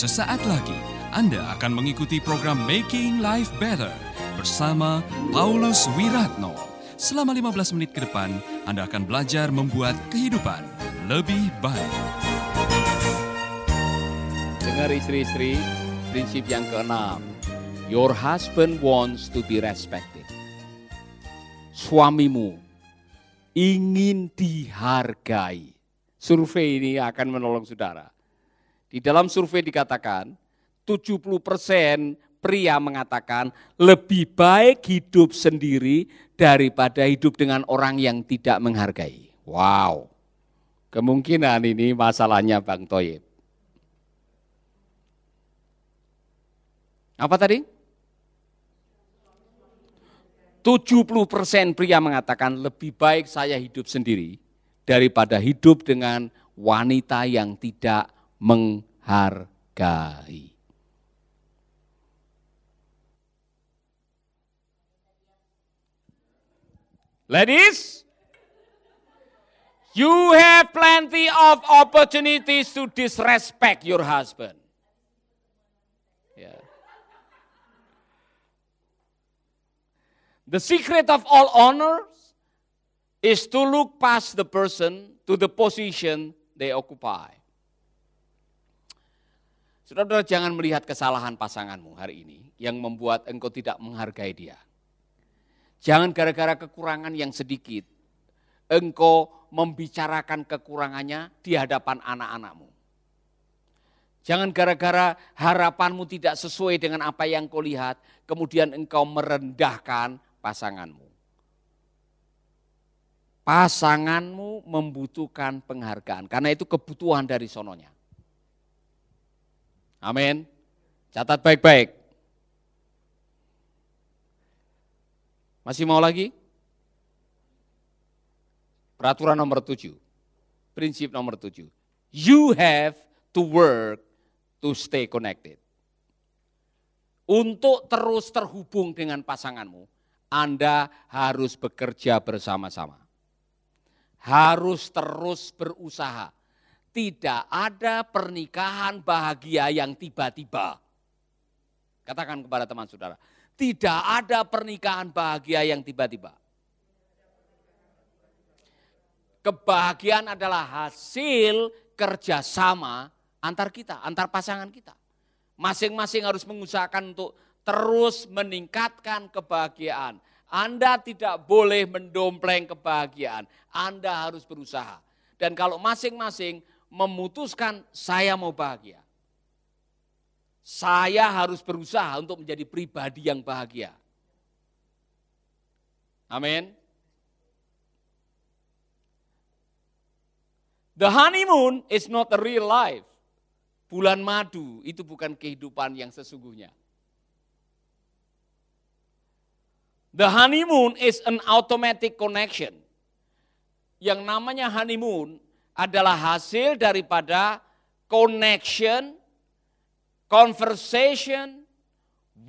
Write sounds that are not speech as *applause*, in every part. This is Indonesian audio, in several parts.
Sesaat lagi Anda akan mengikuti program Making Life Better bersama Paulus Wiratno. Selama 15 menit ke depan, Anda akan belajar membuat kehidupan lebih baik. Dengar istri-istri, prinsip yang keenam. Your husband wants to be respected. Suamimu ingin dihargai. Survei ini akan menolong saudara. Di dalam survei dikatakan 70% pria mengatakan lebih baik hidup sendiri daripada hidup dengan orang yang tidak menghargai. Wow. Kemungkinan ini masalahnya Bang Toyib. Apa tadi? 70% pria mengatakan lebih baik saya hidup sendiri daripada hidup dengan wanita yang tidak menghargai. Ladies, you have plenty of opportunities to disrespect your husband. Yeah. The secret of all honors is to look past the person to the position they occupy. Saudara-saudara jangan melihat kesalahan pasanganmu hari ini yang membuat engkau tidak menghargai dia. Jangan gara-gara kekurangan yang sedikit, engkau membicarakan kekurangannya di hadapan anak-anakmu. Jangan gara-gara harapanmu tidak sesuai dengan apa yang kau lihat, kemudian engkau merendahkan pasanganmu. Pasanganmu membutuhkan penghargaan, karena itu kebutuhan dari sononya. Amin. Catat baik-baik. Masih mau lagi? Peraturan nomor tujuh. Prinsip nomor tujuh. You have to work to stay connected. Untuk terus terhubung dengan pasanganmu, Anda harus bekerja bersama-sama. Harus terus berusaha tidak ada pernikahan bahagia yang tiba-tiba. Katakan kepada teman saudara, tidak ada pernikahan bahagia yang tiba-tiba. Kebahagiaan adalah hasil kerjasama antar kita, antar pasangan kita. Masing-masing harus mengusahakan untuk terus meningkatkan kebahagiaan. Anda tidak boleh mendompleng kebahagiaan. Anda harus berusaha. Dan kalau masing-masing memutuskan saya mau bahagia. Saya harus berusaha untuk menjadi pribadi yang bahagia. Amin. The honeymoon is not a real life. Bulan madu itu bukan kehidupan yang sesungguhnya. The honeymoon is an automatic connection. Yang namanya honeymoon adalah hasil daripada connection, conversation,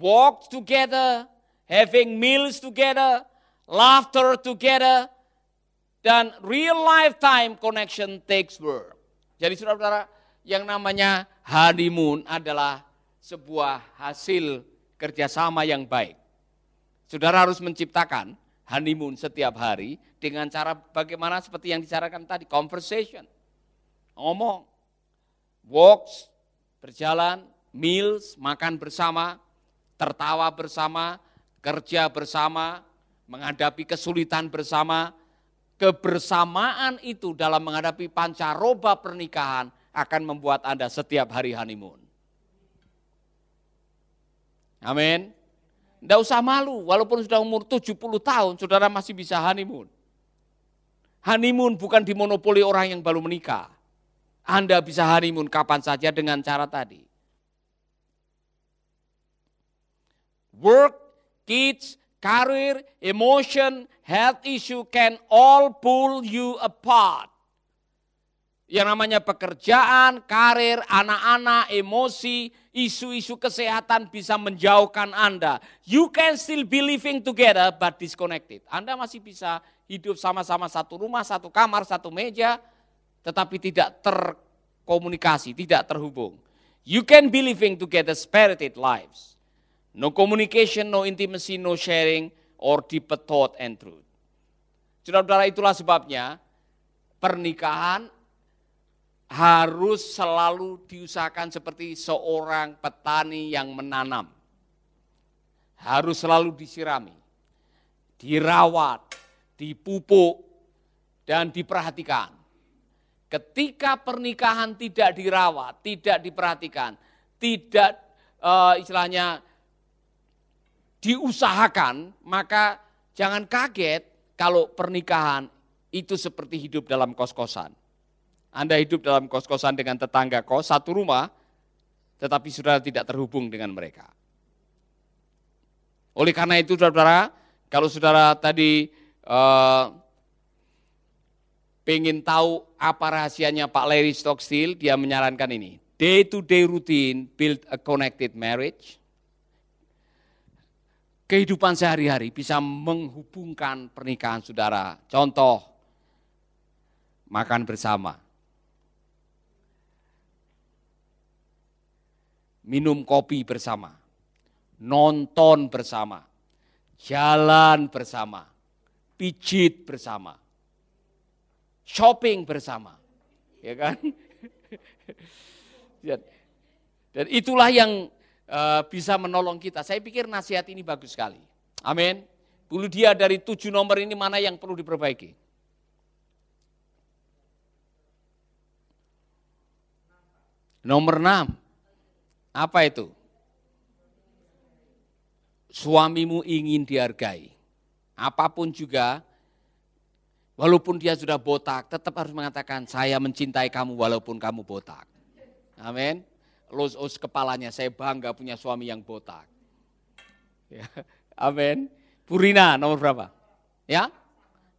walk together, having meals together, laughter together, dan real lifetime connection takes work. Jadi saudara-saudara, yang namanya honeymoon adalah sebuah hasil kerjasama yang baik. Saudara harus menciptakan honeymoon setiap hari dengan cara bagaimana seperti yang dicarakan tadi, conversation, ngomong, walks, berjalan, meals, makan bersama, tertawa bersama, kerja bersama, menghadapi kesulitan bersama, kebersamaan itu dalam menghadapi pancaroba pernikahan akan membuat Anda setiap hari honeymoon. Amin. Tidak usah malu, walaupun sudah umur 70 tahun, saudara masih bisa honeymoon. Honeymoon bukan dimonopoli orang yang baru menikah. Anda bisa honeymoon kapan saja dengan cara tadi. Work, kids, career, emotion, health issue can all pull you apart. Yang namanya pekerjaan, karir, anak-anak, emosi, isu-isu kesehatan bisa menjauhkan Anda. You can still be living together but disconnected. Anda masih bisa hidup sama-sama satu rumah, satu kamar, satu meja, tetapi tidak terkomunikasi, tidak terhubung. You can be living together spirited lives. No communication, no intimacy, no sharing, or deeper thought and truth. Saudara-saudara itulah sebabnya pernikahan harus selalu diusahakan seperti seorang petani yang menanam. Harus selalu disirami, dirawat, dipupuk, dan diperhatikan. Ketika pernikahan tidak dirawat, tidak diperhatikan, tidak uh, istilahnya diusahakan, maka jangan kaget kalau pernikahan itu seperti hidup dalam kos-kosan. Anda hidup dalam kos-kosan dengan tetangga kos, satu rumah, tetapi saudara tidak terhubung dengan mereka. Oleh karena itu saudara, kalau saudara tadi uh, pengen tahu apa rahasianya Pak Larry Stockstill, dia menyarankan ini. Day to day routine build a connected marriage kehidupan sehari-hari bisa menghubungkan pernikahan saudara. Contoh, makan bersama. Minum kopi bersama. Nonton bersama. Jalan bersama. Pijit bersama. Shopping bersama. Ya kan? *laughs* Dan itulah yang Eh, bisa menolong kita. Saya pikir nasihat ini bagus sekali. Amin. Bulu dia dari tujuh nomor ini mana yang perlu diperbaiki? Nomor enam. Apa itu? Suamimu ingin dihargai. Apa pun juga, walaupun dia sudah botak, tetap harus mengatakan, saya mencintai kamu walaupun kamu botak. Amin los-os kepalanya, saya bangga punya suami yang botak. Ya, *laughs* amin. Purina nomor berapa? Ya,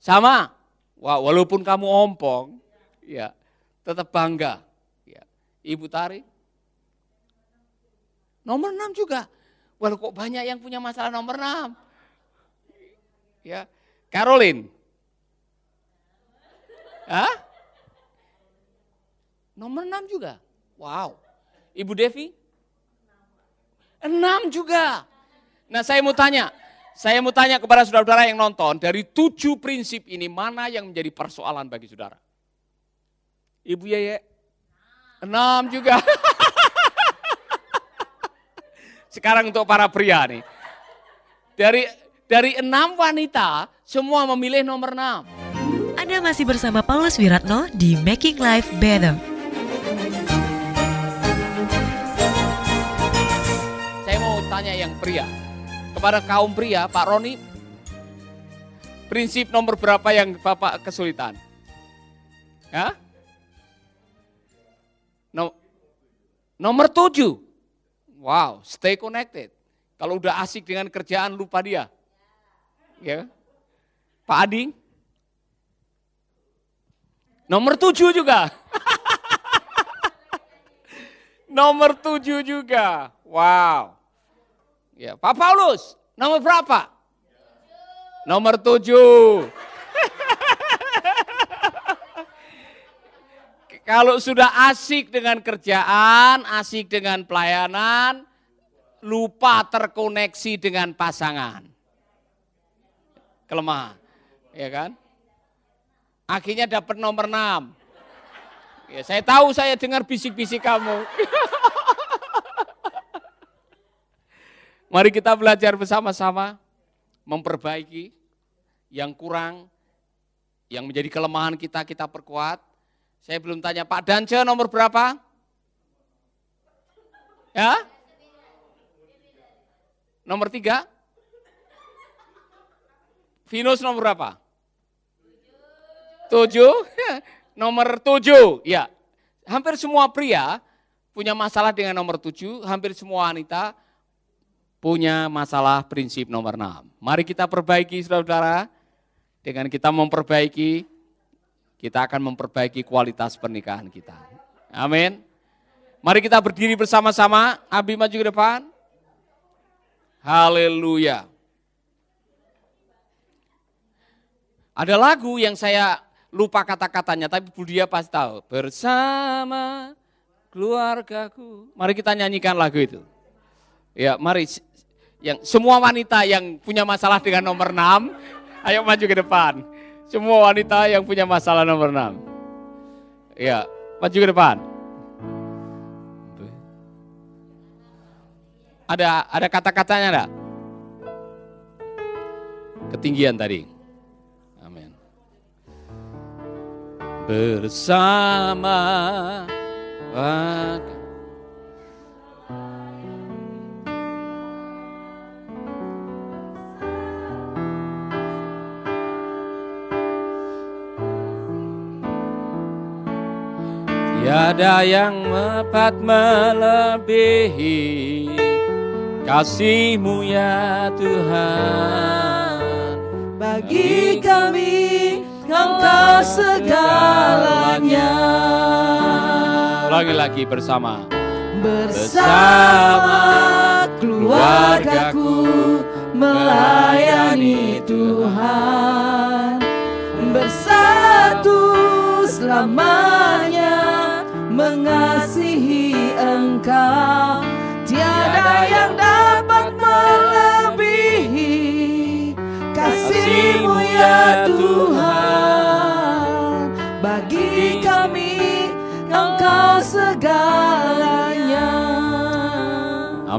sama. Wah, walaupun kamu ompong, ya, tetap bangga. Ya. Ibu Tari, nomor enam juga. Walau kok banyak yang punya masalah nomor enam. Ya, Caroline. Hah? Nomor enam juga. Wow. Ibu Devi? Enam juga. Nah saya mau tanya, saya mau tanya kepada saudara-saudara yang nonton, dari tujuh prinsip ini mana yang menjadi persoalan bagi saudara? Ibu Yeye? Enam juga. *laughs* Sekarang untuk para pria nih. Dari dari enam wanita, semua memilih nomor enam. Anda masih bersama Paulus Wiratno di Making Life Better. tanya yang pria. Kepada kaum pria, Pak Roni, prinsip nomor berapa yang Bapak kesulitan? Ya? No, nomor tujuh. Wow, stay connected. Kalau udah asik dengan kerjaan lupa dia. Ya. Pak Adi? Nomor tujuh juga. *laughs* nomor tujuh juga. Wow. Ya, Pak Paulus, nomor berapa? Nomor tujuh. *laughs* Kalau sudah asik dengan kerjaan, asik dengan pelayanan, lupa terkoneksi dengan pasangan. Kelemahan, ya kan? Akhirnya dapat nomor enam. Ya, saya tahu saya dengar bisik-bisik kamu. Mari kita belajar bersama-sama memperbaiki yang kurang, yang menjadi kelemahan kita, kita perkuat. Saya belum tanya, Pak Dance nomor berapa? Ya? Nomor tiga? Venus nomor berapa? Tujuh. *laughs* nomor tujuh, ya. Hampir semua pria punya masalah dengan nomor tujuh, hampir semua wanita punya masalah prinsip nomor 6. Mari kita perbaiki saudara-saudara. Dengan kita memperbaiki, kita akan memperbaiki kualitas pernikahan kita. Amin. Mari kita berdiri bersama-sama. Abi maju ke depan. Haleluya. Ada lagu yang saya lupa kata-katanya, tapi Bu Dia pasti tahu. Bersama keluargaku. Mari kita nyanyikan lagu itu. Ya, mari yang semua wanita yang punya masalah dengan nomor 6, ayo maju ke depan. Semua wanita yang punya masalah nomor 6. Ya, maju ke depan. Ada ada kata-katanya enggak? Ketinggian tadi. Bersama Tiada yang dapat melebihi kasihmu ya Tuhan. Bagi kami engkau segalanya. Ulangi lagi bersama. Bersama keluargaku melayani Tuhan. Bersatu selamanya mengasihi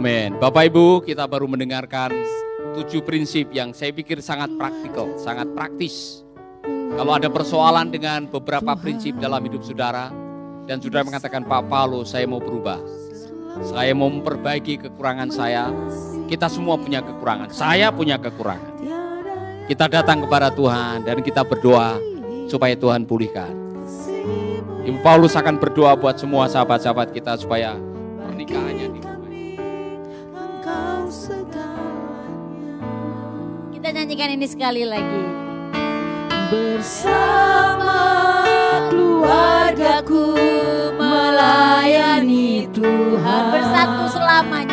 Amin. Bapak Ibu, kita baru mendengarkan tujuh prinsip yang saya pikir sangat praktikal, sangat praktis. Kalau ada persoalan dengan beberapa prinsip dalam hidup saudara, dan saudara mengatakan, Pak Paulo, saya mau berubah. Saya mau memperbaiki kekurangan saya. Kita semua punya kekurangan. Saya punya kekurangan. Kita datang kepada Tuhan dan kita berdoa supaya Tuhan pulihkan. Ibu Paulus akan berdoa buat semua sahabat-sahabat kita supaya pernikahannya. Nyanyikan ini sekali lagi. Bersama keluargaku melayani Tuhan Bersatu selamanya.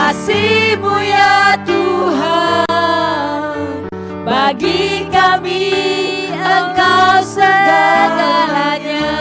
Kasihmu ya Tuhan Bagi kami engkau segalanya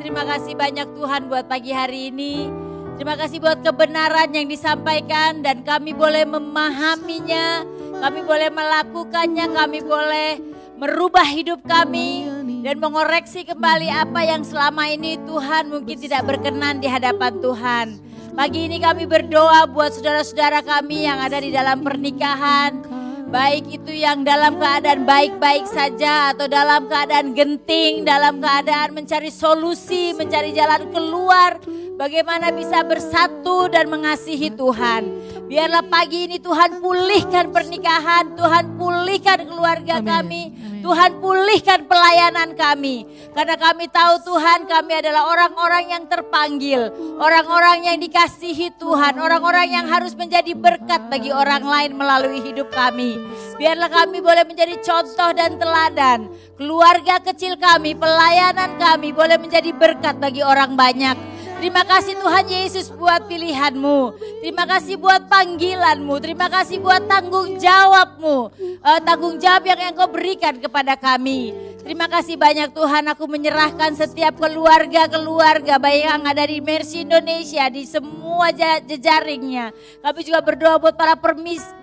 Terima kasih banyak Tuhan buat pagi hari ini. Terima kasih buat kebenaran yang disampaikan dan kami boleh memahaminya, kami boleh melakukannya, kami boleh merubah hidup kami dan mengoreksi kembali apa yang selama ini Tuhan mungkin tidak berkenan di hadapan Tuhan. Pagi ini kami berdoa buat saudara-saudara kami yang ada di dalam pernikahan, Baik itu yang dalam keadaan baik-baik saja atau dalam keadaan genting, dalam keadaan mencari solusi, mencari jalan keluar, bagaimana bisa bersatu dan mengasihi Tuhan. Biarlah pagi ini Tuhan pulihkan pernikahan, Tuhan pulihkan keluarga kami, Tuhan pulihkan pelayanan kami. Karena kami tahu Tuhan kami adalah orang-orang yang terpanggil, orang-orang yang dikasihi Tuhan, orang-orang yang harus menjadi berkat bagi orang lain melalui hidup kami. Biarlah kami boleh menjadi contoh dan teladan. Keluarga kecil kami, pelayanan kami boleh menjadi berkat bagi orang banyak. Terima kasih Tuhan Yesus buat pilihanmu. Terima kasih buat panggilanmu. Terima kasih buat tanggung jawabmu. Eh, tanggung jawab yang engkau berikan kepada kami. Terima kasih banyak Tuhan aku menyerahkan setiap keluarga-keluarga baik yang ada di Mercy Indonesia di semua ja- jejaringnya. Kami juga berdoa buat para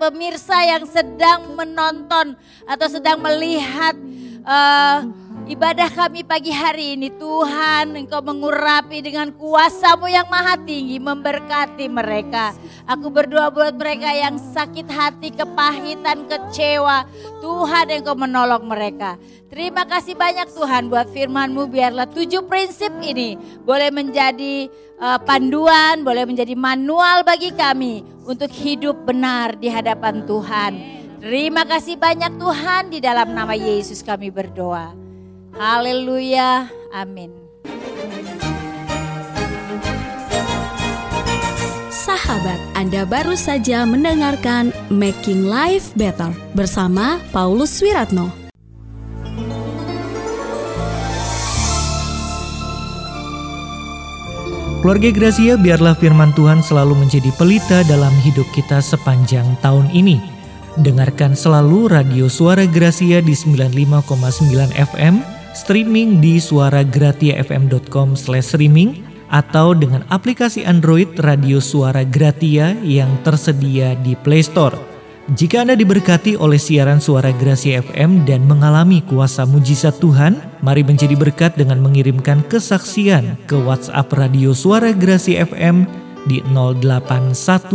pemirsa yang sedang menonton atau sedang melihat eh, ibadah kami pagi hari ini. Tuhan engkau mengurapi dengan kuasamu yang maha tinggi memberkati mereka. Aku berdoa buat mereka yang sakit hati, kepahitan, kecewa. Tuhan engkau menolong mereka. Terima kasih banyak Tuhan buat firmanmu biarlah tujuh prinsip ini boleh menjadi eh, panduan, boleh menjadi manual bagi kami untuk hidup benar di hadapan Tuhan. Terima kasih banyak Tuhan di dalam nama Yesus kami berdoa. Haleluya. Amin. Sahabat, Anda baru saja mendengarkan Making Life Better bersama Paulus Wiratno. Keluarga Gracia, biarlah firman Tuhan selalu menjadi pelita dalam hidup kita sepanjang tahun ini. Dengarkan selalu radio suara Gracia di 95,9 FM streaming di suaragratiafm.com streaming atau dengan aplikasi Android Radio Suara Gratia yang tersedia di Play Store. Jika Anda diberkati oleh siaran Suara Gracia FM dan mengalami kuasa mujizat Tuhan, mari menjadi berkat dengan mengirimkan kesaksian ke WhatsApp Radio Suara Gracia FM di 0817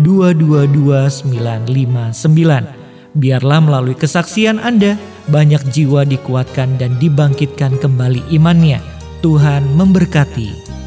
222 959. Biarlah melalui kesaksian Anda, banyak jiwa dikuatkan dan dibangkitkan kembali imannya. Tuhan memberkati.